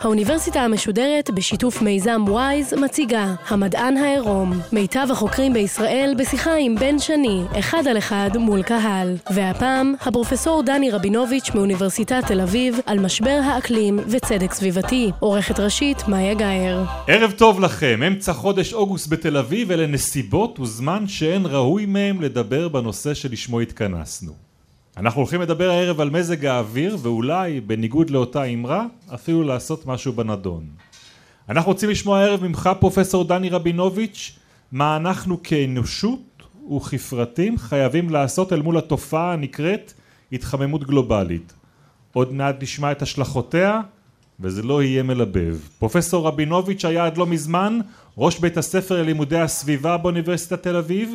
האוניברסיטה המשודרת בשיתוף מיזם וויז מציגה המדען העירום מיטב החוקרים בישראל בשיחה עם בן שני אחד על אחד מול קהל. והפעם הפרופסור דני רבינוביץ' מאוניברסיטת תל אביב על משבר האקלים וצדק סביבתי. עורכת ראשית מאיה גאייר. ערב טוב לכם. אמצע חודש אוגוסט בתל אביב אלה נסיבות וזמן שאין ראוי מהם לדבר בנושא שלשמו התכנסנו אנחנו הולכים לדבר הערב על מזג האוויר ואולי בניגוד לאותה אמרה אפילו לעשות משהו בנדון. אנחנו רוצים לשמוע הערב ממך פרופסור דני רבינוביץ' מה אנחנו כאנושות וכפרטים חייבים לעשות אל מול התופעה הנקראת התחממות גלובלית. עוד מעט נשמע את השלכותיה וזה לא יהיה מלבב. פרופסור רבינוביץ' היה עד לא מזמן ראש בית הספר ללימודי הסביבה באוניברסיטת תל אביב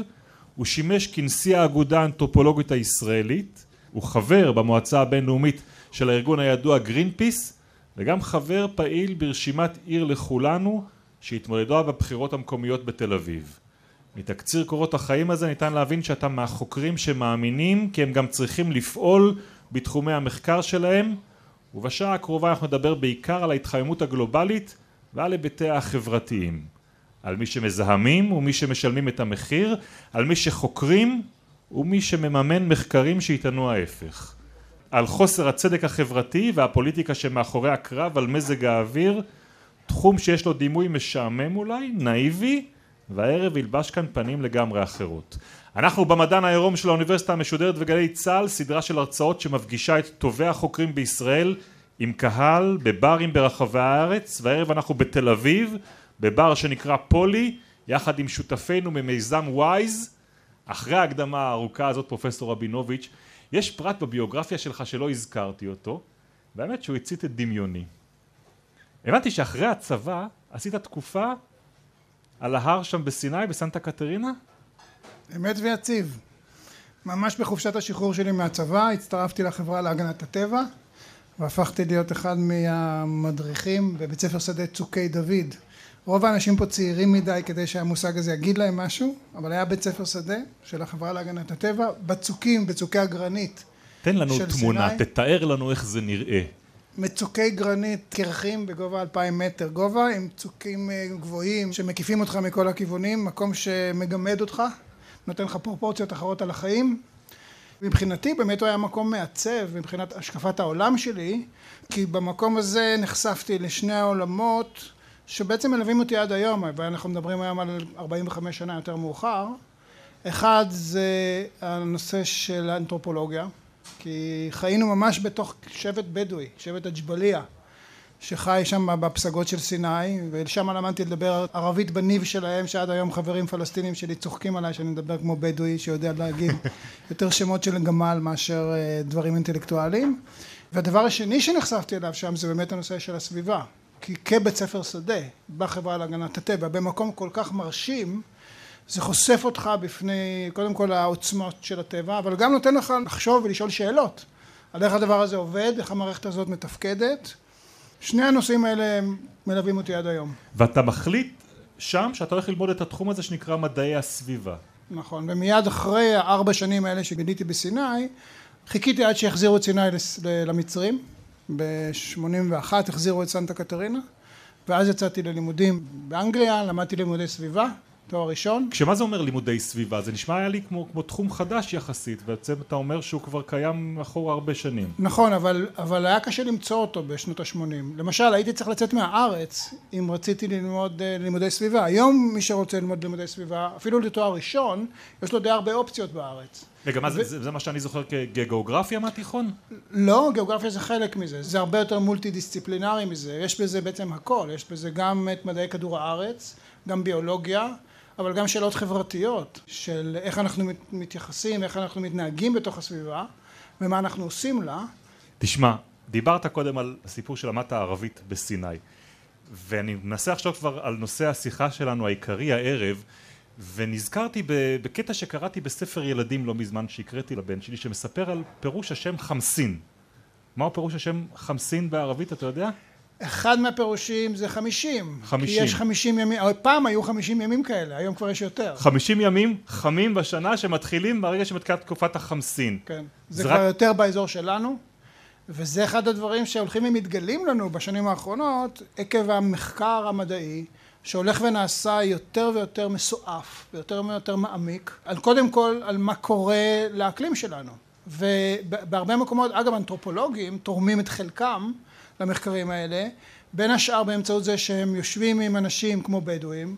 הוא שימש כנשיא האגודה האנתרופולוגית הישראלית הוא חבר במועצה הבינלאומית של הארגון הידוע גרין פיס וגם חבר פעיל ברשימת עיר לכולנו שהתמודדה בבחירות המקומיות בתל אביב. מתקציר קורות החיים הזה ניתן להבין שאתה מהחוקרים שמאמינים כי הם גם צריכים לפעול בתחומי המחקר שלהם ובשעה הקרובה אנחנו נדבר בעיקר על ההתחממות הגלובלית ועל היבטיה החברתיים על מי שמזהמים ומי שמשלמים את המחיר על מי שחוקרים ומי שמממן מחקרים שיטענו ההפך. על חוסר הצדק החברתי והפוליטיקה שמאחורי הקרב על מזג האוויר, תחום שיש לו דימוי משעמם אולי, נאיבי, והערב ילבש כאן פנים לגמרי אחרות. אנחנו במדען העירום של האוניברסיטה המשודרת וגלי צה"ל, סדרה של הרצאות שמפגישה את טובי החוקרים בישראל עם קהל בברים ברחבי הארץ, והערב אנחנו בתל אביב, בבר שנקרא פולי, יחד עם שותפינו ממיזם וויז, אחרי ההקדמה הארוכה הזאת פרופסור רבינוביץ' יש פרט בביוגרפיה שלך שלא הזכרתי אותו והאמת שהוא הצית את דמיוני. הבנתי שאחרי הצבא עשית תקופה על ההר שם בסיני בסנטה קטרינה? אמת ויציב. ממש בחופשת השחרור שלי מהצבא הצטרפתי לחברה להגנת הטבע והפכתי להיות אחד מהמדריכים בבית ספר שדה צוקי דוד רוב האנשים פה צעירים מדי כדי שהמושג הזה יגיד להם משהו אבל היה בית ספר שדה של החברה להגנת הטבע בצוקים בצוקי הגרנית תן לנו תמונה סיני. תתאר לנו איך זה נראה מצוקי גרנית קרחים בגובה אלפיים מטר גובה עם צוקים אה, גבוהים שמקיפים אותך מכל הכיוונים מקום שמגמד אותך נותן לך פרופורציות אחרות על החיים מבחינתי באמת הוא היה מקום מעצב מבחינת השקפת העולם שלי כי במקום הזה נחשפתי לשני העולמות שבעצם מלווים אותי עד היום, ואנחנו מדברים היום על 45 שנה יותר מאוחר. אחד זה הנושא של האנתרופולוגיה, כי חיינו ממש בתוך שבט בדואי, שבט הג'בליה, שחי שם בפסגות של סיני, ושם למדתי לדבר ערבית בניב שלהם, שעד היום חברים פלסטינים שלי צוחקים עליי שאני מדבר כמו בדואי, שיודע להגיד יותר שמות של גמל מאשר אה, דברים אינטלקטואליים. והדבר השני שנחשפתי אליו שם זה באמת הנושא של הסביבה. כי כבית ספר שדה בחברה להגנת הטבע במקום כל כך מרשים זה חושף אותך בפני קודם כל העוצמות של הטבע אבל גם נותן לך לחשוב ולשאול שאלות על איך הדבר הזה עובד איך המערכת הזאת מתפקדת שני הנושאים האלה מלווים אותי עד היום. ואתה מחליט שם שאתה הולך ללמוד את התחום הזה שנקרא מדעי הסביבה. נכון ומיד אחרי הארבע שנים האלה שגיליתי בסיני חיכיתי עד שיחזירו את סיני למצרים ב-81 החזירו את סנטה קטרינה ואז יצאתי ללימודים באנגליה, למדתי לימודי סביבה, תואר ראשון. כשמה זה אומר לימודי סביבה? זה נשמע היה לי כמו, כמו תחום חדש יחסית, ובעצם אתה אומר שהוא כבר קיים אחורה הרבה שנים. נכון, אבל, אבל היה קשה למצוא אותו בשנות ה-80. למשל, הייתי צריך לצאת מהארץ אם רציתי ללמוד uh, לימודי סביבה. היום מי שרוצה ללמוד לימודי סביבה, אפילו לתואר ראשון, יש לו די הרבה אופציות בארץ. רגע, מה ו... זה, זה מה שאני זוכר כגיאוגרפיה מהתיכון? לא, גיאוגרפיה זה חלק מזה, זה הרבה יותר מולטי דיסציפלינרי מזה, יש בזה בעצם הכל, יש בזה גם את מדעי כדור הארץ, גם ביולוגיה, אבל גם שאלות חברתיות של איך אנחנו מתייחסים, איך אנחנו מתנהגים בתוך הסביבה ומה אנחנו עושים לה. תשמע, דיברת קודם על הסיפור שלמדת ערבית בסיני ואני מנסה עכשיו כבר על נושא השיחה שלנו העיקרי הערב ונזכרתי בקטע שקראתי בספר ילדים לא מזמן שהקראתי לבן שלי שמספר על פירוש השם חמסין. מהו פירוש השם חמסין בערבית אתה יודע? אחד מהפירושים זה חמישים. 50. כי יש חמישים ימים, פעם היו חמישים ימים כאלה, היום כבר יש יותר. 50 ימים חמים בשנה שמתחילים ברגע שמתחילה תקופת החמסין. כן. זה זה כבר רק- יותר באזור שלנו, וזה אחד הדברים שהולכים ומתגלים לנו בשנים האחרונות עקב המחקר המדעי שהולך ונעשה יותר ויותר מסועף ויותר ויותר מעמיק על קודם כל על מה קורה לאקלים שלנו ובהרבה מקומות אגב אנתרופולוגים תורמים את חלקם למחקרים האלה בין השאר באמצעות זה שהם יושבים עם אנשים כמו בדואים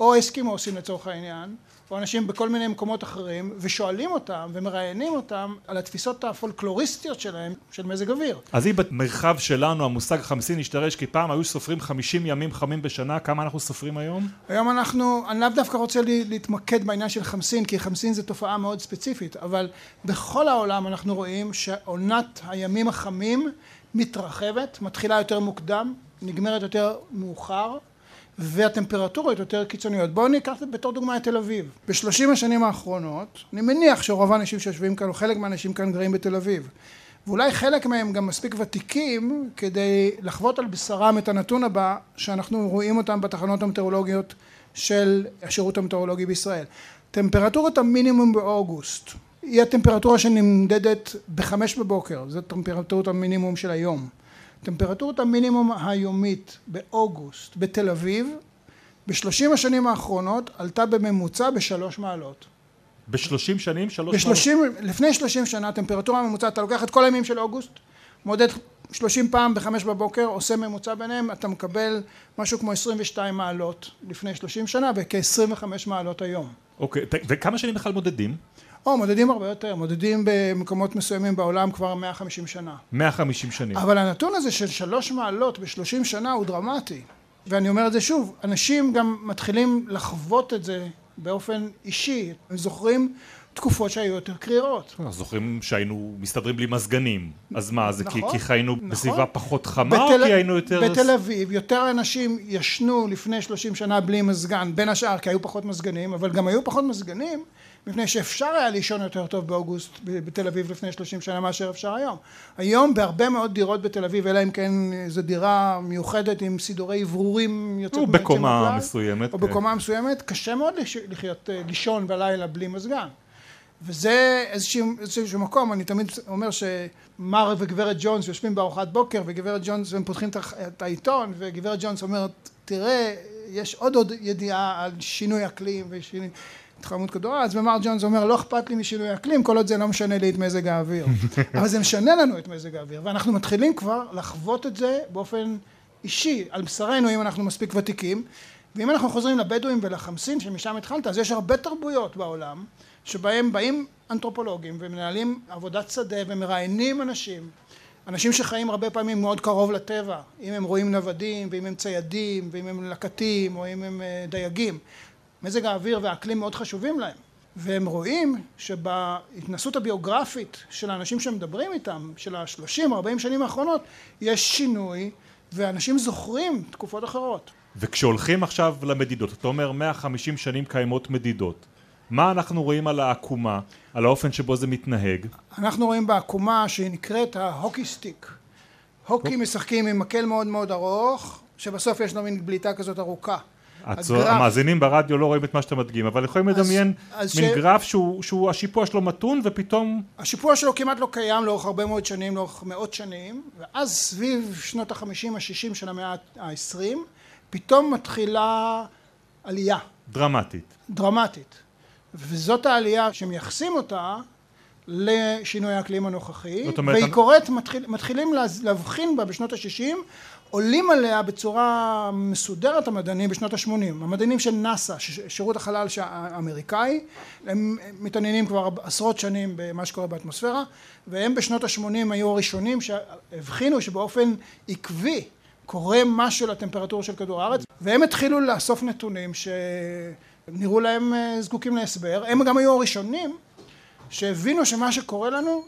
או אסקימוסים לצורך העניין או אנשים בכל מיני מקומות אחרים ושואלים אותם ומראיינים אותם על התפיסות הפולקלוריסטיות שלהם של מזג אוויר אז אם במרחב שלנו המושג חמסין השתרש כי פעם היו סופרים 50 ימים חמים בשנה, כמה אנחנו סופרים היום? היום אנחנו, אני לאו דווקא רוצה לי- להתמקד בעניין של חמסין, כי חמסין זו תופעה מאוד ספציפית, אבל בכל העולם אנחנו רואים שעונת הימים החמים מתרחבת, מתחילה יותר מוקדם, נגמרת יותר מאוחר, והטמפרטורות יותר קיצוניות. בואו ניקח בתור דוגמא את תל אביב. בשלושים השנים האחרונות, אני מניח שרוב האנשים שיושבים כאן, או חלק מהאנשים כאן גרים בתל אביב. ואולי חלק מהם גם מספיק ותיקים כדי לחוות על בשרם את הנתון הבא שאנחנו רואים אותם בתחנות המטאורולוגיות של השירות המטאורולוגי בישראל. טמפרטורת המינימום באוגוסט היא הטמפרטורה שנמדדת בחמש בבוקר, זאת טמפרטורת המינימום של היום. טמפרטורת המינימום היומית באוגוסט בתל אביב בשלושים השנים האחרונות עלתה בממוצע בשלוש מעלות. ב-30 שנים? שלוש בשלושים, לפני שלושים שנה הטמפרטורה הממוצעת, אתה לוקח את כל הימים של אוגוסט, מודד שלושים פעם בחמש בבוקר, עושה ממוצע ביניהם, אתה מקבל משהו כמו עשרים ושתיים מעלות לפני שלושים שנה וכעשרים וחמש מעלות היום. אוקיי, וכמה שנים בכלל מודדים? או, מודדים הרבה יותר, מודדים במקומות מסוימים בעולם כבר 150 שנה. 150 שנים. אבל הנתון הזה של שלוש מעלות בשלושים שנה הוא דרמטי. ואני אומר את זה שוב, אנשים גם מתחילים לחוות את זה באופן אישי. הם זוכרים תקופות שהיו יותר קרירות. אנחנו זוכרים שהיינו מסתדרים בלי מזגנים. אז מה, זה כי- נכון, כי חיינו נכון. בסביבה פחות חמה או בתל- כי היינו יותר... בתל אביב יותר אנשים ישנו לפני 30 שנה בלי מזגן, בין השאר כי היו פחות מזגנים, אבל גם היו פחות מזגנים מפני שאפשר היה לישון יותר טוב באוגוסט בתל אביב לפני 30 שנה מאשר אפשר היום. היום בהרבה מאוד דירות בתל אביב, אלא אם כן זו דירה מיוחדת עם סידורי אברורים יוצאת או מהיוצאים בקומה מסוימת. או כן. בקומה מסוימת, קשה מאוד לחיות, אה, לישון בלילה בלי מזגן. וזה איזשהו, איזשהו מקום, אני תמיד אומר שמר וגברת ג'ונס יושבים בארוחת בוקר וגברת ג'ונס, הם פותחים את העיתון וגברת ג'ונס אומרת, תראה, יש עוד עוד ידיעה על שינוי אקלים ושינוי התחממות כדור הארץ, ומר ג'ונס אומר, לא אכפת לי משינוי אקלים, כל עוד זה לא משנה לי את מזג האוויר. אבל זה משנה לנו את מזג האוויר, ואנחנו מתחילים כבר לחוות את זה באופן אישי, על בשרנו, אם אנחנו מספיק ותיקים, ואם אנחנו חוזרים לבדואים ולחמסין, שמשם התחלת, אז יש הרבה תרבויות בעולם, שבהם באים אנתרופולוגים ומנהלים עבודת שדה ומראיינים אנשים, אנשים שחיים הרבה פעמים מאוד קרוב לטבע, אם הם רואים נוודים ואם הם ציידים ואם הם לקטים או אם הם אה, דייגים. מזג האוויר והאקלים מאוד חשובים להם. והם רואים שבהתנסות הביוגרפית של האנשים שמדברים איתם, של השלושים, ארבעים שנים האחרונות, יש שינוי ואנשים זוכרים תקופות אחרות. וכשהולכים עכשיו למדידות, אתה אומר 150 שנים קיימות מדידות. מה אנחנו רואים על העקומה, על האופן שבו זה מתנהג? אנחנו רואים בעקומה שהיא נקראת ההוקי סטיק. הוקי משחקים עם מקל מאוד מאוד ארוך, שבסוף יש לו מין בליטה כזאת ארוכה. הצו- הגרף- המאזינים ברדיו לא רואים את מה שאתה מדגים, אבל יכולים לדמיין אז מין ש- גרף שהוא, שהוא השיפוע שלו מתון ופתאום השיפוע שלו כמעט לא קיים לאורך הרבה מאוד שנים, לאורך מאות שנים, ואז סביב שנות החמישים, השישים של המאה העשרים, פתאום מתחילה עלייה דרמטית. דרמטית. וזאת העלייה שמייחסים אותה לשינוי האקלים הנוכחי, והיא קורית, מתחיל, מתחילים להבחין בה בשנות ה-60, עולים עליה בצורה מסודרת המדענים בשנות ה-80. המדענים של נאס"א, שירות החלל האמריקאי, הם מתעניינים כבר עשרות שנים במה שקורה באטמוספירה, והם בשנות ה-80 היו הראשונים שהבחינו שבאופן עקבי קורה משהו לטמפרטורה של כדור הארץ, והם התחילו לאסוף נתונים שנראו להם אה, זקוקים להסבר. הם גם היו הראשונים שהבינו שמה שקורה לנו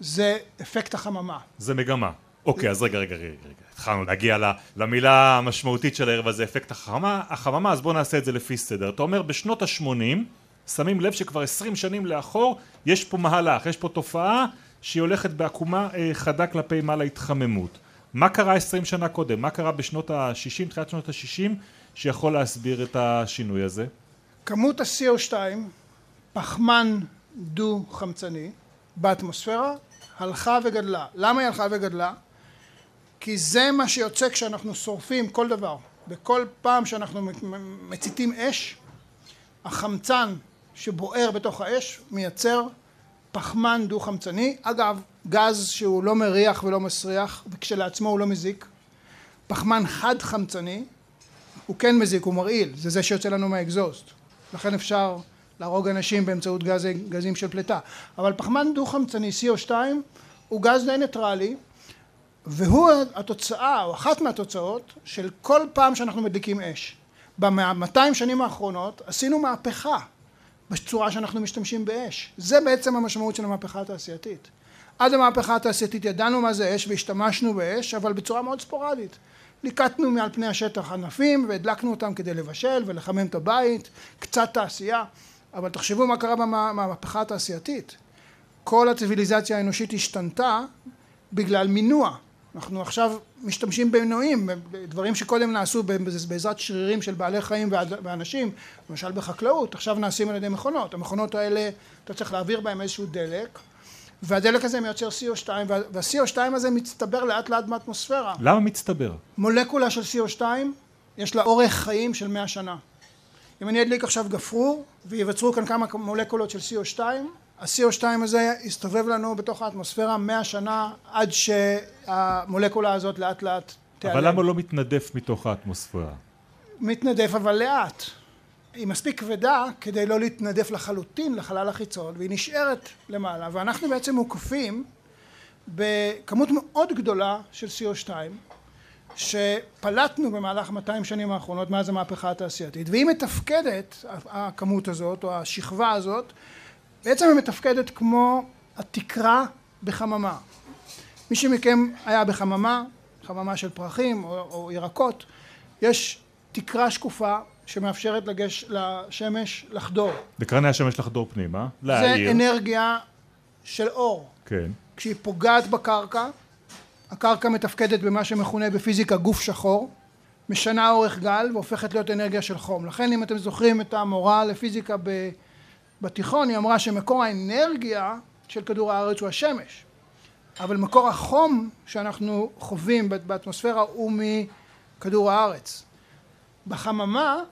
זה אפקט החממה. זה מגמה. אוקיי, אז רגע, רגע, רגע, רגע. התחלנו להגיע למילה המשמעותית של הערב הזה, אפקט החממה. החממה, אז בואו נעשה את זה לפי סדר. אתה אומר, בשנות ה-80, שמים לב שכבר 20 שנים לאחור, יש פה מהלך, יש פה תופעה שהיא הולכת בעקומה אה, חדה כלפי מעלה התחממות. מה קרה 20 שנה קודם? מה קרה בשנות ה-60, תחילת שנות ה-60, שיכול להסביר את השינוי הזה? כמות ה-CO2, פחמן דו-חמצני, באטמוספירה, הלכה וגדלה. למה היא הלכה וגדלה? כי זה מה שיוצא כשאנחנו שורפים כל דבר. בכל פעם שאנחנו מציתים אש, החמצן שבוער בתוך האש מייצר פחמן דו-חמצני. אגב, גז שהוא לא מריח ולא מסריח, וכשלעצמו הוא לא מזיק. פחמן חד-חמצני, הוא כן מזיק, הוא מרעיל, זה זה שיוצא לנו מהאגזוסט. לכן אפשר להרוג אנשים באמצעות גז, גזים של פליטה. אבל פחמן דו-חמצני CO2 הוא גז די ניטרלי, והוא התוצאה, או אחת מהתוצאות, של כל פעם שאנחנו מדליקים אש. במאתיים שנים האחרונות עשינו מהפכה בצורה שאנחנו משתמשים באש. זה בעצם המשמעות של המהפכה התעשייתית. עד המהפכה התעשייתית ידענו מה זה אש והשתמשנו באש, אבל בצורה מאוד ספורדית. ליקטנו מעל פני השטח ענפים והדלקנו אותם כדי לבשל ולחמם את הבית, קצת תעשייה, אבל תחשבו מה קרה במהפכה התעשייתית. כל הציוויליזציה האנושית השתנתה בגלל מינוע. אנחנו עכשיו משתמשים במנועים, דברים שקודם נעשו בעזרת שרירים של בעלי חיים ואנשים, למשל בחקלאות, עכשיו נעשים על ידי מכונות. המכונות האלה, אתה צריך להעביר בהם איזשהו דלק, והדלק הזה מייצר CO2, וה-CO2 הזה מצטבר לאט לאט באטמוספירה. למה מצטבר? מולקולה של CO2, יש לה אורך חיים של 100 שנה. אם אני אדליק עכשיו גפרור, וייווצרו כאן כמה מולקולות של CO2, ה-CO2 הזה יסתובב לנו בתוך האטמוספירה 100 שנה עד שהמולקולה הזאת לאט לאט תיעלם. אבל למה לא מתנדף מתוך האטמוספירה? מתנדף אבל לאט. היא מספיק כבדה כדי לא להתנדף לחלוטין לחלל החיצון והיא נשארת למעלה ואנחנו בעצם מוקפים בכמות מאוד גדולה של CO2 שפלטנו במהלך 200 שנים האחרונות מאז המהפכה התעשייתית והיא מתפקדת הכמות הזאת או השכבה הזאת בעצם היא מתפקדת כמו התקרה בחממה מי שמכם היה בחממה חממה של פרחים או, או ירקות יש תקרה שקופה שמאפשרת לגש לשמש לחדור. לקרני השמש לחדור פנימה, להעיר. זה אנרגיה של אור. כן. כשהיא פוגעת בקרקע, הקרקע מתפקדת במה שמכונה בפיזיקה גוף שחור, משנה אורך גל והופכת להיות אנרגיה של חום. לכן אם אתם זוכרים את המורה לפיזיקה בתיכון, היא אמרה שמקור האנרגיה של כדור הארץ הוא השמש. אבל מקור החום שאנחנו חווים באטמוספירה הוא מכדור הארץ. בחממה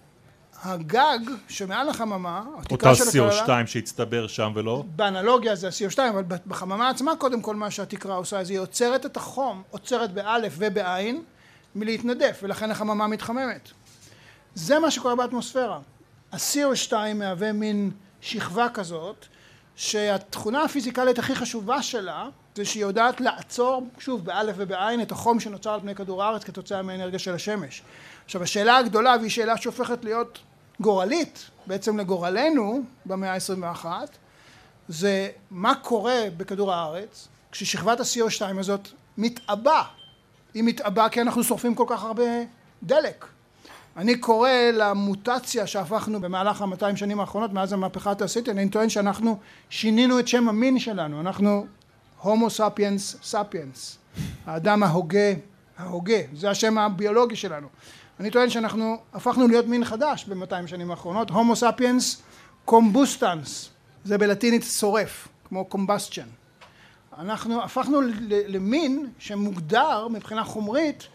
הגג שמעל החממה, אותה CO2 שהצטבר שם ולא? באנלוגיה זה ה-CO2, אבל בחממה עצמה קודם כל מה שהתקרה עושה זה היא עוצרת את החום, עוצרת באלף ובעין מלהתנדף ולכן החממה מתחממת. זה מה שקורה באטמוספירה. ה-CO2 מהווה מין שכבה כזאת שהתכונה הפיזיקלית הכי חשובה שלה זה שהיא יודעת לעצור שוב באלף ובעין את החום שנוצר על פני כדור הארץ כתוצאה מהאנרגיה של השמש. עכשיו השאלה הגדולה והיא שאלה שהופכת להיות גורלית בעצם לגורלנו במאה ה-21 זה מה קורה בכדור הארץ כששכבת ה-CO2 הזאת מתעבה היא מתעבה כי אנחנו שורפים כל כך הרבה דלק אני קורא למוטציה שהפכנו במהלך המאתיים שנים האחרונות מאז המהפכה התעשייתית. אני טוען שאנחנו שינינו את שם המין שלנו. אנחנו הומו ספיאנס ספיאנס. האדם ההוגה ההוגה. זה השם הביולוגי שלנו. אני טוען שאנחנו הפכנו להיות מין חדש במאתיים שנים האחרונות, Homo sapiens combustans, זה בלטינית שורף, כמו combustion. אנחנו הפכנו למין שמוגדר מבחינה חומרית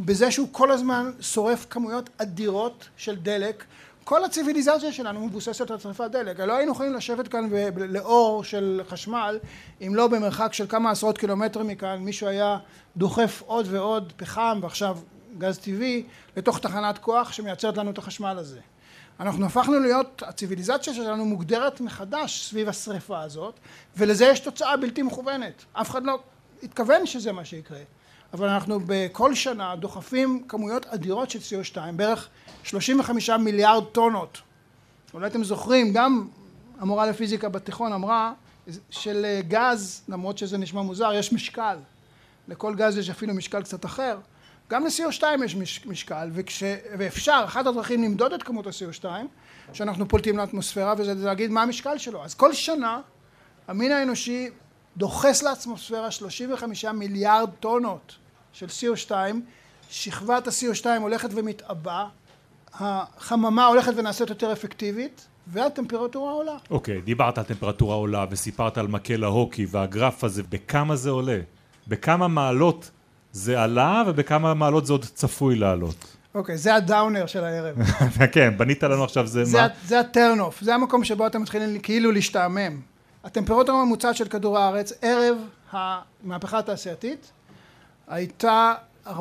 בזה שהוא כל הזמן שורף כמויות אדירות של דלק. כל הציוויליזציה שלנו מבוססת על שרפת דלק. לא היינו יכולים לשבת כאן לאור של חשמל אם לא במרחק של כמה עשרות קילומטרים מכאן מישהו היה דוחף עוד ועוד פחם ועכשיו גז טבעי לתוך תחנת כוח שמייצרת לנו את החשמל הזה. אנחנו הפכנו להיות, הציוויליזציה שלנו מוגדרת מחדש סביב השריפה הזאת ולזה יש תוצאה בלתי מכוונת. אף אחד לא התכוון שזה מה שיקרה. אבל אנחנו בכל שנה דוחפים כמויות אדירות של CO2, בערך 35 מיליארד טונות. אולי אתם זוכרים, גם המורה לפיזיקה בתיכון אמרה של גז, למרות שזה נשמע מוזר, יש משקל. לכל גז יש אפילו משקל קצת אחר. גם ל-CO2 יש משקל, וכש... ואפשר, אחת הדרכים למדוד את כמות ה-CO2 שאנחנו פולטים לאטמוספירה, וזה להגיד מה המשקל שלו. אז כל שנה המין האנושי דוחס לאטמוספירה 35 מיליארד טונות של CO2, שכבת ה-CO2 הולכת ומתעבה, החממה הולכת ונעשית יותר אפקטיבית, והטמפרטורה עולה. אוקיי, okay, דיברת על טמפרטורה עולה וסיפרת על מקל ההוקי והגרף הזה, בכמה זה עולה? בכמה מעלות זה עלה ובכמה מעלות זה עוד צפוי לעלות? אוקיי, okay, זה הדאונר של הערב. כן, בנית לנו עכשיו זה, זה מה? זה הטרן אוף, זה המקום שבו אתם מתחילים כאילו להשתעמם. הטמפרטורה הממוצעת של כדור הארץ ערב המהפכה התעשייתית הייתה 14.8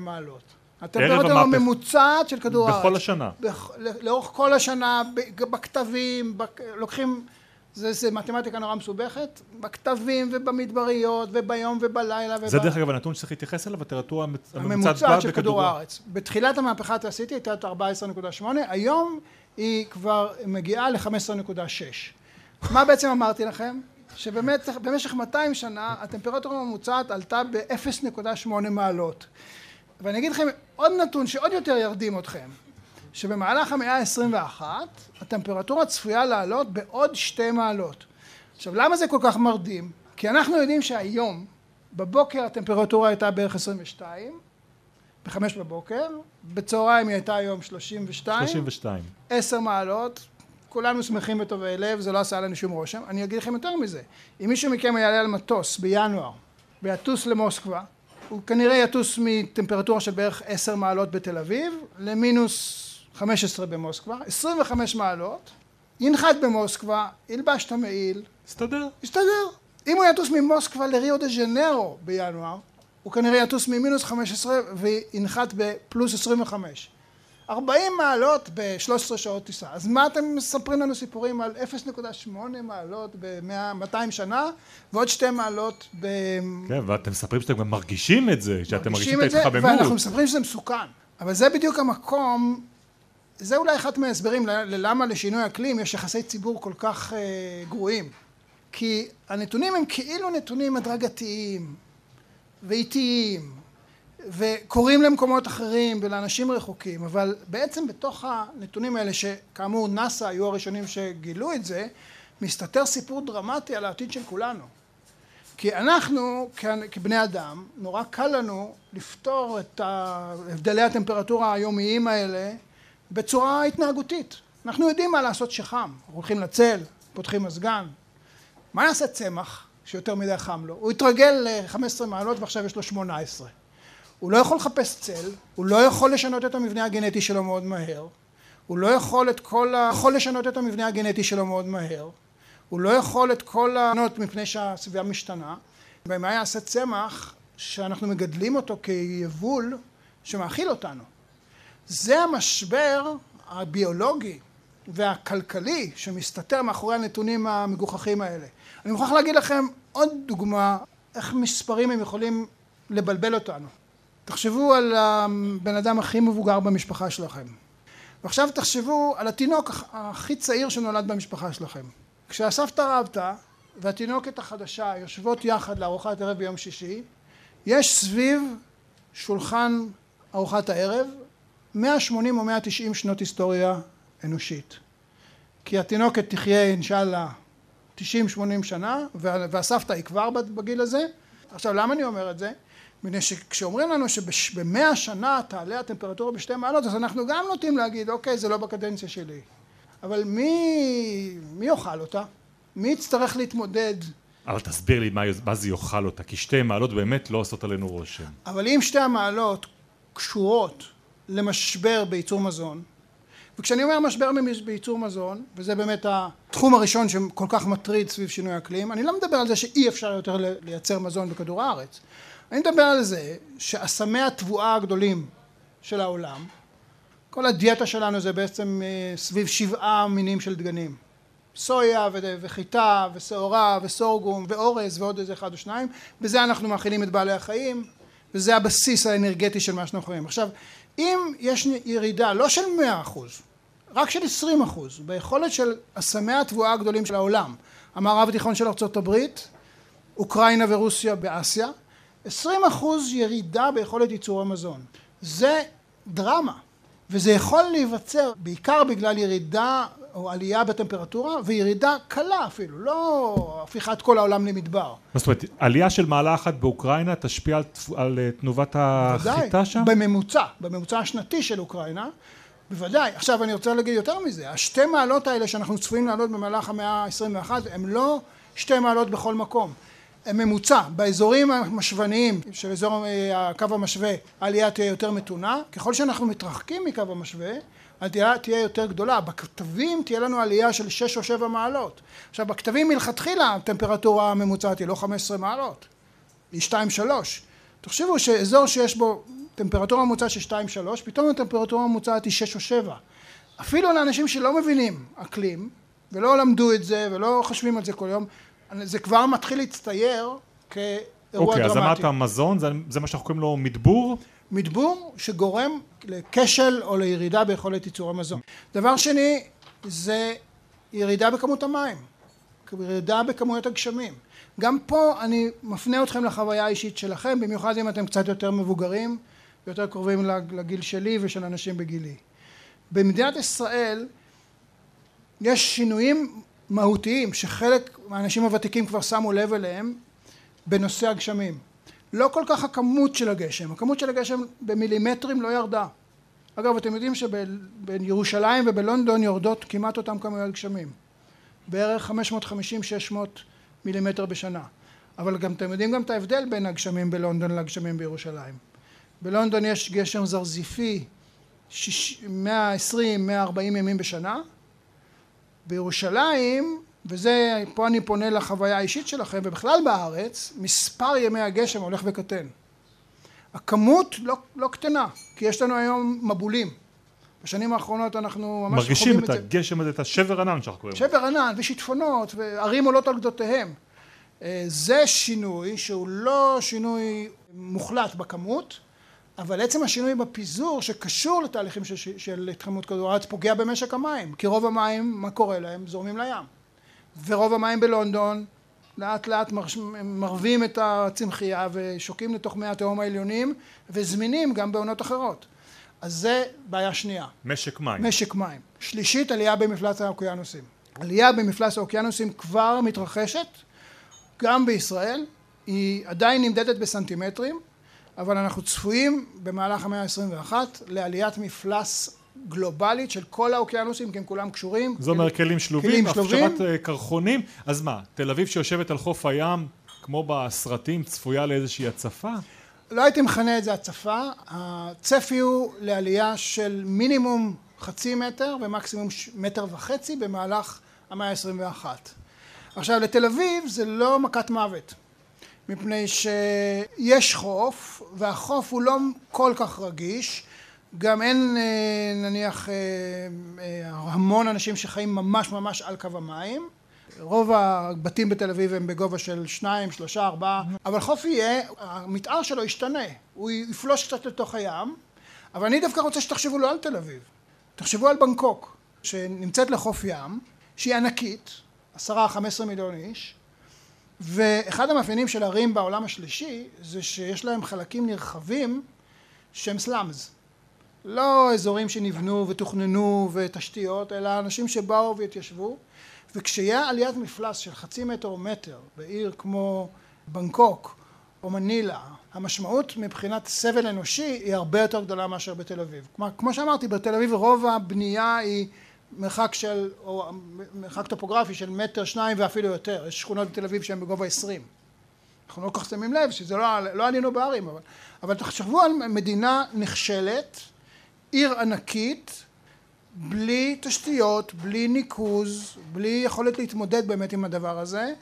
מעלות. הטמפרטורה הממוצעת של כדור הארץ. בכל השנה. בכ, לאורך כל השנה, בכתבים, בק, לוקחים, זה, זה מתמטיקה נורא מסובכת, בכתבים ובמדבריות וביום ובלילה. זה ובא... דרך אגב הנתון שצריך להתייחס אליו, הטמפרטורה הממוצעת של כדור הארץ. בתחילת המהפכה התעשייתית הייתה 14.8, היום היא כבר מגיעה ל-15.6. מה בעצם אמרתי לכם? שבאמת במשך 200 שנה הטמפרטורה הממוצעת עלתה ב-0.8 מעלות. ואני אגיד לכם עוד נתון שעוד יותר ירדים אתכם, שבמהלך המאה ה-21 הטמפרטורה צפויה לעלות בעוד שתי מעלות. עכשיו למה זה כל כך מרדים? כי אנחנו יודעים שהיום בבוקר הטמפרטורה הייתה בערך 22 בחמש בבוקר, בצהריים היא הייתה היום 32, 32, 10 מעלות, כולנו שמחים וטובי לב, זה לא עשה לנו שום רושם. אני אגיד לכם יותר מזה, אם מישהו מכם יעלה על מטוס בינואר ויטוס למוסקבה, הוא כנראה יטוס מטמפרטורה של בערך 10 מעלות בתל אביב למינוס 15 במוסקבה, 25 מעלות, ינחת במוסקבה, ילבש את המעיל. יסתדר. יסתדר. אם הוא יטוס ממוסקבה לריו דה ז'נרו בינואר, הוא כנראה יטוס ממינוס 15 וינחת בפלוס 25. 40 מעלות ב-13 שעות טיסה. אז מה אתם מספרים לנו סיפורים על 0.8 מעלות ב-200 שנה ועוד שתי מעלות ב... כן, ואתם מספרים שאתם גם מרגישים את זה, שאתם מרגישים את ההתחממות. ואנחנו מספרים שזה מסוכן. אבל זה בדיוק המקום, זה אולי אחד מההסברים ללמה לשינוי אקלים יש יחסי ציבור כל כך uh, גרועים. כי הנתונים הם כאילו נתונים הדרגתיים ואיטיים וקוראים למקומות אחרים ולאנשים רחוקים, אבל בעצם בתוך הנתונים האלה שכאמור נאס"א היו הראשונים שגילו את זה, מסתתר סיפור דרמטי על העתיד של כולנו. כי אנחנו כבני אדם, נורא קל לנו לפתור את הבדלי הטמפרטורה היומיים האלה בצורה התנהגותית. אנחנו יודעים מה לעשות שחם, הולכים לצל, פותחים מזגן. מה יעשה צמח שיותר מדי חם לו? הוא התרגל ל-15 מעלות ועכשיו יש לו 18. הוא לא יכול לחפש צל, הוא לא יכול לשנות את המבנה הגנטי שלו מאוד מהר, הוא לא יכול את כל ה... יכול לשנות את המבנה הגנטי שלו מאוד מהר, הוא לא יכול את כל הענות מפני שהסביבה משתנה, ומה יעשה צמח שאנחנו מגדלים אותו כיבול שמאכיל אותנו. זה המשבר הביולוגי והכלכלי שמסתתר מאחורי הנתונים המגוחכים האלה. אני מוכרח להגיד לכם עוד דוגמה איך מספרים הם יכולים לבלבל אותנו. תחשבו על הבן אדם הכי מבוגר במשפחה שלכם. ועכשיו תחשבו על התינוק הכי צעיר שנולד במשפחה שלכם. כשהסבתא רבתא והתינוקת החדשה יושבות יחד לארוחת ערב ביום שישי, יש סביב שולחן ארוחת הערב 180 או 190 שנות היסטוריה אנושית. כי התינוקת תחיה אינשאללה 90-80 שנה והסבתא היא כבר בגיל הזה. עכשיו למה אני אומר את זה? מפני שכשאומרים לנו שבמאה שנה תעלה הטמפרטורה בשתי מעלות, אז אנחנו גם נוטים להגיד, אוקיי, זה לא בקדנציה שלי. אבל מי, מי יאכל אותה? מי יצטרך להתמודד? אבל תסביר לי מה, מה זה יאכל אותה, כי שתי מעלות באמת לא עושות עלינו רושם. אבל אם שתי המעלות קשורות למשבר בייצור מזון, וכשאני אומר משבר בייצור מזון, וזה באמת התחום הראשון שכל כך מטריד סביב שינוי אקלים, אני לא מדבר על זה שאי אפשר יותר לייצר מזון בכדור הארץ. אני מדבר על זה שאסמי התבואה הגדולים של העולם, כל הדיאטה שלנו זה בעצם אה, סביב שבעה מינים של דגנים. סויה וחיטה ושעורה וסורגום ואורז ועוד איזה אחד או שניים, בזה אנחנו מאכילים את בעלי החיים, וזה הבסיס האנרגטי של מה שאנחנו אוכלים. עכשיו, אם יש ירידה לא של מאה אחוז, רק של עשרים אחוז, ביכולת של אסמי התבואה הגדולים של העולם, המערב התיכון של ארה"ב, אוקראינה ורוסיה באסיה, 20 אחוז ירידה ביכולת ייצור המזון. זה דרמה, וזה יכול להיווצר בעיקר בגלל ירידה או עלייה בטמפרטורה וירידה קלה אפילו, לא הפיכת כל העולם למדבר. מה זאת אומרת, עלייה של מעלה אחת באוקראינה תשפיע על, על אה, תנובת החיטה שם? בממוצע, בממוצע השנתי של אוקראינה, בוודאי. עכשיו אני רוצה להגיד יותר מזה, השתי מעלות האלה שאנחנו צפויים לעלות במהלך המאה ה-21 הם לא שתי מעלות בכל מקום. ממוצע, באזורים המשווניים של אזור אה, הקו המשווה העלייה תהיה יותר מתונה, ככל שאנחנו מתרחקים מקו המשווה העלייה תהיה יותר גדולה, בכתבים תהיה לנו עלייה של 6 או 7 מעלות. עכשיו בכתבים מלכתחילה הטמפרטורה הממוצעת היא לא 15 מעלות, היא 2-3. תחשבו שאזור שיש בו טמפרטורה ממוצעת של 2-3, פתאום הטמפרטורה הממוצעת היא 6 או 7. אפילו לאנשים שלא מבינים אקלים, ולא למדו את זה, ולא חושבים על זה כל יום, זה כבר מתחיל להצטייר כאירוע okay, דרמטי. אוקיי, אז אמרת מזון, זה, זה מה שאנחנו קוראים לו מדבור? מדבור שגורם לכשל או לירידה ביכולת ייצור המזון. דבר שני זה ירידה בכמות המים, ירידה בכמויות הגשמים. גם פה אני מפנה אתכם לחוויה האישית שלכם, במיוחד אם אתם קצת יותר מבוגרים ויותר קרובים לגיל שלי ושל אנשים בגילי. במדינת ישראל יש שינויים מהותיים שחלק מהאנשים הוותיקים כבר שמו לב אליהם בנושא הגשמים. לא כל כך הכמות של הגשם, הכמות של הגשם במילימטרים לא ירדה. אגב, אתם יודעים שבירושלים ובלונדון יורדות כמעט אותם כמויות גשמים. בערך 550-600 מילימטר בשנה. אבל גם אתם יודעים גם את ההבדל בין הגשמים בלונדון לגשמים בירושלים. בלונדון יש גשם זרזיפי 120-140 ימים בשנה. בירושלים וזה, פה אני פונה לחוויה האישית שלכם, ובכלל בארץ, מספר ימי הגשם הולך וקטן. הכמות לא, לא קטנה, כי יש לנו היום מבולים. בשנים האחרונות אנחנו ממש מרגישים את, את הגשם הזה, את השבר ענן שאנחנו קוראים. שבר ענן ושיטפונות, וערים עולות על גדותיהם. אה, זה שינוי שהוא לא שינוי מוחלט בכמות, אבל עצם השינוי בפיזור שקשור לתהליכים של, של התחממות כדור הארץ פוגע במשק המים, כי רוב המים, מה קורה להם? זורמים לים. ורוב המים בלונדון לאט לאט מרווים את הצמחייה ושוקעים לתוך מי התהום העליונים וזמינים גם בעונות אחרות. אז זה בעיה שנייה. משק מים. משק מים. שלישית, עלייה במפלס האוקיינוסים. עלייה במפלס האוקיינוסים כבר מתרחשת, גם בישראל, היא עדיין נמדדת בסנטימטרים, אבל אנחנו צפויים במהלך המאה ה-21 לעליית מפלס גלובלית של כל האוקיינוסים, כי הם כולם קשורים. זה אומר כלים שלובים, הפשרת אה, קרחונים. אז מה, תל אביב שיושבת על חוף הים, כמו בסרטים, צפויה לאיזושהי הצפה? לא הייתי מכנה את זה הצפה. הצפי הוא לעלייה של מינימום חצי מטר ומקסימום מטר וחצי במהלך המאה ה-21. עכשיו, לתל אביב זה לא מכת מוות. מפני שיש חוף, והחוף הוא לא כל כך רגיש, גם אין אה, נניח אה, אה, המון אנשים שחיים ממש ממש על קו המים. רוב הבתים בתל אביב הם בגובה של שניים, שלושה, ארבעה. אבל חוף יהיה, המתאר שלו ישתנה. הוא יפלוש קצת לתוך הים. אבל אני דווקא רוצה שתחשבו לא על תל אביב. תחשבו על בנקוק שנמצאת לחוף ים שהיא ענקית עשרה, חמש עשרה מיליון איש ואחד המאפיינים של ערים בעולם השלישי זה שיש להם חלקים נרחבים שהם slums לא אזורים שנבנו ותוכננו ותשתיות, אלא אנשים שבאו והתיישבו, וכשיהיה עליית מפלס של חצי מטר או מטר בעיר כמו בנקוק או מנילה, המשמעות מבחינת סבל אנושי היא הרבה יותר גדולה מאשר בתל אביב. כמו, כמו שאמרתי, בתל אביב רוב הבנייה היא מרחק של, או מרחק טופוגרפי של מטר, שניים ואפילו יותר. יש שכונות בתל אביב שהן בגובה עשרים. אנחנו לא כל כך שמים לב שזה לא, לא עלינו בערים, אבל, אבל תחשבו על מדינה נכשלת עיר ענקית, בלי תשתיות, בלי ניקוז, בלי יכולת להתמודד באמת עם הדבר הזה,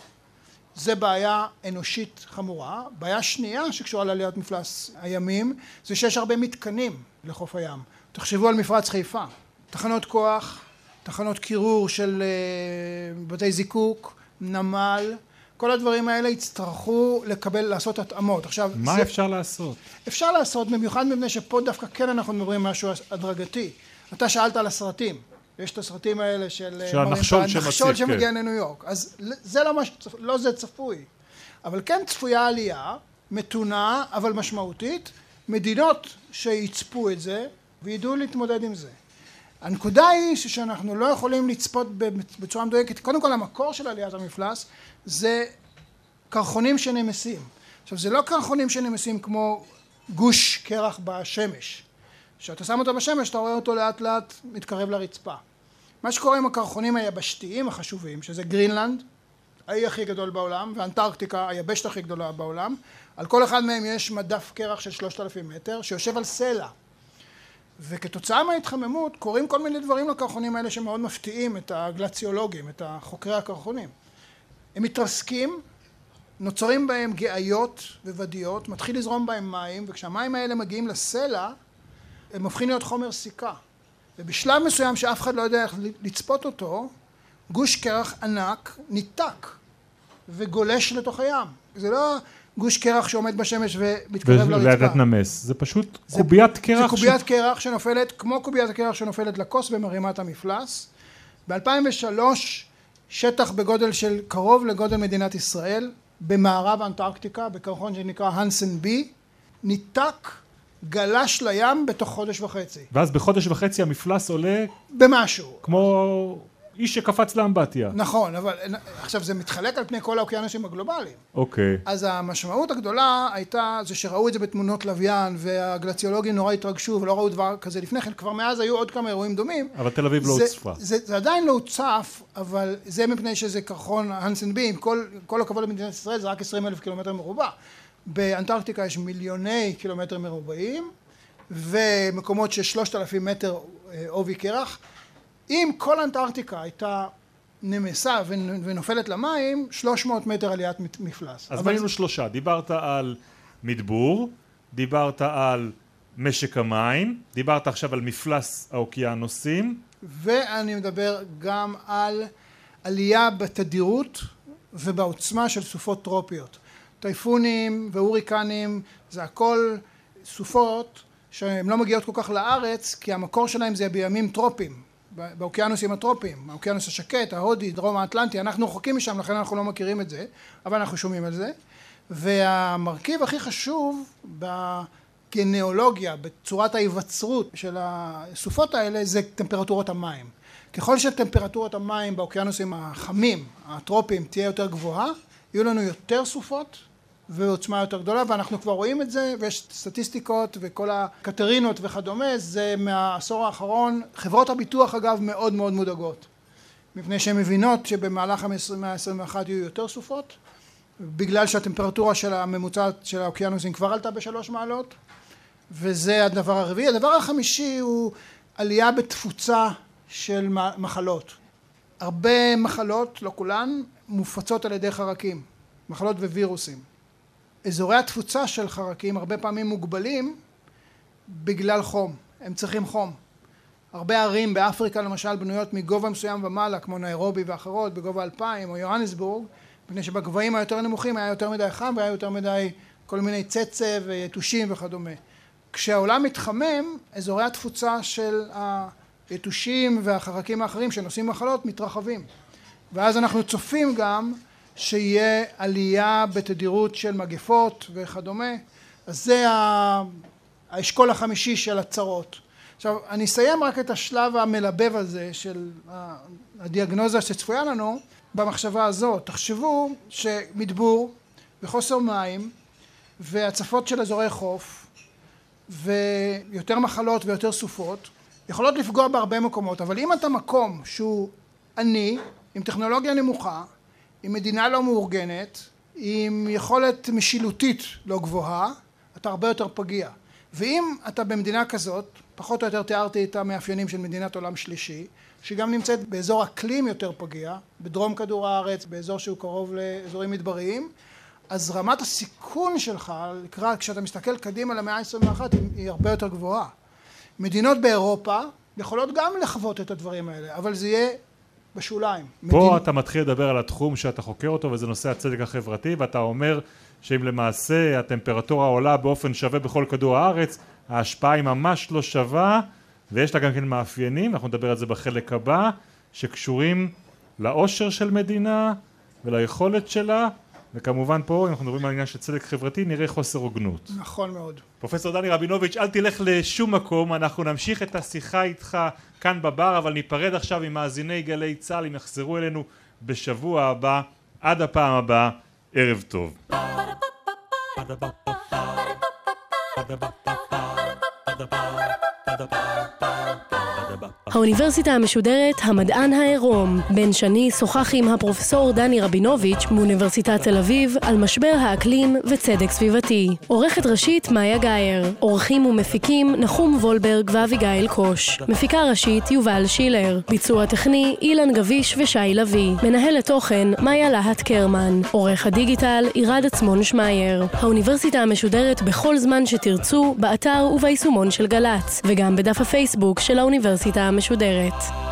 זה בעיה אנושית חמורה. בעיה שנייה שקשורה לעליית מפלס הימים, זה שיש הרבה מתקנים לחוף הים. תחשבו על מפרץ חיפה, תחנות כוח, תחנות קירור של אה, בתי זיקוק, נמל, כל הדברים האלה יצטרכו לקבל, לעשות התאמות. עכשיו, מה זה, אפשר לעשות? אפשר לעשות, במיוחד מפני שפה דווקא כן אנחנו מדברים משהו הדרגתי. אתה שאלת על הסרטים. יש את הסרטים האלה של... של הנחשול שמציג, הנחשול שמגיע כן. לניו יורק. אז זה לא, מש, לא זה צפוי. אבל כן צפויה עלייה, מתונה, אבל משמעותית. מדינות שיצפו את זה וידעו להתמודד עם זה. הנקודה היא שאנחנו לא יכולים לצפות בצורה מדויקת, קודם כל המקור של עליית המפלס זה קרחונים שנמסים. עכשיו זה לא קרחונים שנמסים כמו גוש קרח בשמש. כשאתה שם אותו בשמש אתה רואה אותו לאט לאט מתקרב לרצפה. מה שקורה עם הקרחונים היבשתיים החשובים, שזה גרינלנד, האי הכי גדול בעולם, ואנטארקטיקה, היבשת הכי גדולה בעולם, על כל אחד מהם יש מדף קרח של שלושת אלפים מטר, שיושב על סלע. וכתוצאה מההתחממות קורים כל מיני דברים לקרחונים האלה שמאוד מפתיעים את הגלציולוגים, את חוקרי הקרחונים. הם מתרסקים, נוצרים בהם גאיות וודיות, מתחיל לזרום בהם מים, וכשהמים האלה מגיעים לסלע, הם הופכים להיות חומר סיכה. ובשלב מסוים שאף אחד לא יודע איך לצפות אותו, גוש קרח ענק ניתק וגולש לתוך הים. זה לא גוש קרח שעומד בשמש ומתקרב לרצפה. ולידת נמס, זה פשוט זה, קוביית קרח. זה קוביית ש... קרח שנופלת, כמו קוביית הקרח שנופלת לכוס ומרימה את המפלס. ב-2003 שטח בגודל של קרוב לגודל מדינת ישראל, במערב אנטארקטיקה, בקרחון שנקרא הנסן בי, ניתק גלש לים בתוך חודש וחצי. ואז בחודש וחצי המפלס עולה... במשהו. כמו איש שקפץ לאמבטיה. נכון, אבל עכשיו זה מתחלק על פני כל האוקיינוסים הגלובליים. אוקיי. אז המשמעות הגדולה הייתה, זה שראו את זה בתמונות לוויין, והגלציולוגים נורא התרגשו ולא ראו דבר כזה לפני כן, כבר מאז היו עוד כמה אירועים דומים. אבל תל אביב לא הוצפה. זה, זה, זה עדיין לא הוצף, אבל זה מפני שזה קרחון הנסן בי, עם כל, כל הכבוד למדינת ישראל זה רק עשרים אלף קילומטר מרובע. באנטארקטיקה יש מיליוני קילומטר מרובעים, ומקומות של שלושת אלפים מטר אה, עובי קרח. אם כל אנטארקטיקה הייתה נמסה ונופלת למים, 300 מטר עליית מפלס. אז בנינו זה... שלושה, דיברת על מדבור, דיברת על משק המים, דיברת עכשיו על מפלס האוקיינוסים. ואני מדבר גם על עלייה בתדירות ובעוצמה של סופות טרופיות. טייפונים והוריקנים זה הכל סופות שהן לא מגיעות כל כך לארץ כי המקור שלהם זה בימים טרופיים באוקיינוסים הטרופיים, האוקיינוס השקט, ההודי, דרום האטלנטי, אנחנו רחוקים משם לכן אנחנו לא מכירים את זה, אבל אנחנו שומעים על זה. והמרכיב הכי חשוב בגנאולוגיה, בצורת ההיווצרות של הסופות האלה, זה טמפרטורות המים. ככל שטמפרטורת המים באוקיינוסים החמים, הטרופיים, תהיה יותר גבוהה, יהיו לנו יותר סופות ועוצמה יותר גדולה ואנחנו כבר רואים את זה ויש סטטיסטיקות וכל הקטרינות וכדומה זה מהעשור האחרון חברות הביטוח אגב מאוד מאוד מודאגות מפני שהן מבינות שבמהלך המאה ה-21 יהיו יותר סופות בגלל שהטמפרטורה של הממוצע של האוקיינוסים כבר עלתה בשלוש מעלות וזה הדבר הרביעי. הדבר החמישי הוא עלייה בתפוצה של מחלות. הרבה מחלות, לא כולן, מופצות על ידי חרקים, מחלות ווירוסים. אזורי התפוצה של חרקים הרבה פעמים מוגבלים בגלל חום, הם צריכים חום. הרבה ערים באפריקה למשל בנויות מגובה מסוים ומעלה כמו ניירובי ואחרות בגובה אלפיים או יוהניסבורג מפני שבגבהים היותר נמוכים היה יותר מדי חם והיה יותר מדי כל מיני צצה ויתושים וכדומה. כשהעולם מתחמם אזורי התפוצה של היתושים והחרקים האחרים שנושאים מחלות מתרחבים ואז אנחנו צופים גם שיהיה עלייה בתדירות של מגפות וכדומה. אז זה האשכול החמישי של הצרות. עכשיו אני אסיים רק את השלב המלבב הזה של הדיאגנוזה שצפויה לנו במחשבה הזאת תחשבו שמדבור וחוסר מים והצפות של אזורי חוף ויותר מחלות ויותר סופות יכולות לפגוע בהרבה מקומות. אבל אם אתה מקום שהוא עני עם טכנולוגיה נמוכה עם מדינה לא מאורגנת, עם יכולת משילותית לא גבוהה, אתה הרבה יותר פגיע. ואם אתה במדינה כזאת, פחות או יותר תיארתי את המאפיינים של מדינת עולם שלישי, שגם נמצאת באזור אקלים יותר פגיע, בדרום כדור הארץ, באזור שהוא קרוב לאזורים מדבריים, אז רמת הסיכון שלך לקראת, כשאתה מסתכל קדימה למאה ה-21 היא הרבה יותר גבוהה. מדינות באירופה יכולות גם לחוות את הדברים האלה, אבל זה יהיה בשוליים. פה מדין... אתה מתחיל לדבר על התחום שאתה חוקר אותו וזה נושא הצדק החברתי ואתה אומר שאם למעשה הטמפרטורה עולה באופן שווה בכל כדור הארץ ההשפעה היא ממש לא שווה ויש לה גם כן מאפיינים, אנחנו נדבר על זה בחלק הבא, שקשורים לעושר של מדינה וליכולת שלה וכמובן פה, אם אנחנו מדברים על עניין של צדק חברתי, נראה חוסר הוגנות. נכון מאוד. פרופסור דני רבינוביץ', אל תלך לשום מקום, אנחנו נמשיך את השיחה איתך כאן בבר, אבל ניפרד עכשיו עם מאזיני גלי צה"ל, אם יחזרו אלינו בשבוע הבא. עד הפעם הבאה, ערב טוב. האוניברסיטה המשודרת המדען העירום. בן שני שוחח עם הפרופסור דני רבינוביץ' מאוניברסיטת תל אביב על משבר האקלים וצדק סביבתי. עורכת ראשית מאיה גאייר. עורכים ומפיקים נחום וולברג ואביגיל קוש. מפיקה ראשית יובל שילר. ביצוע טכני אילן גביש ושי לביא. מנהלת תוכן מאיה להט קרמן. עורך הדיגיטל עירד עצמון שמייר. האוניברסיטה המשודרת בכל זמן שתרצו, באתר וביישומון של גל"צ, וגם בדף הפייסבוק של האוניברסיטה המשודרת.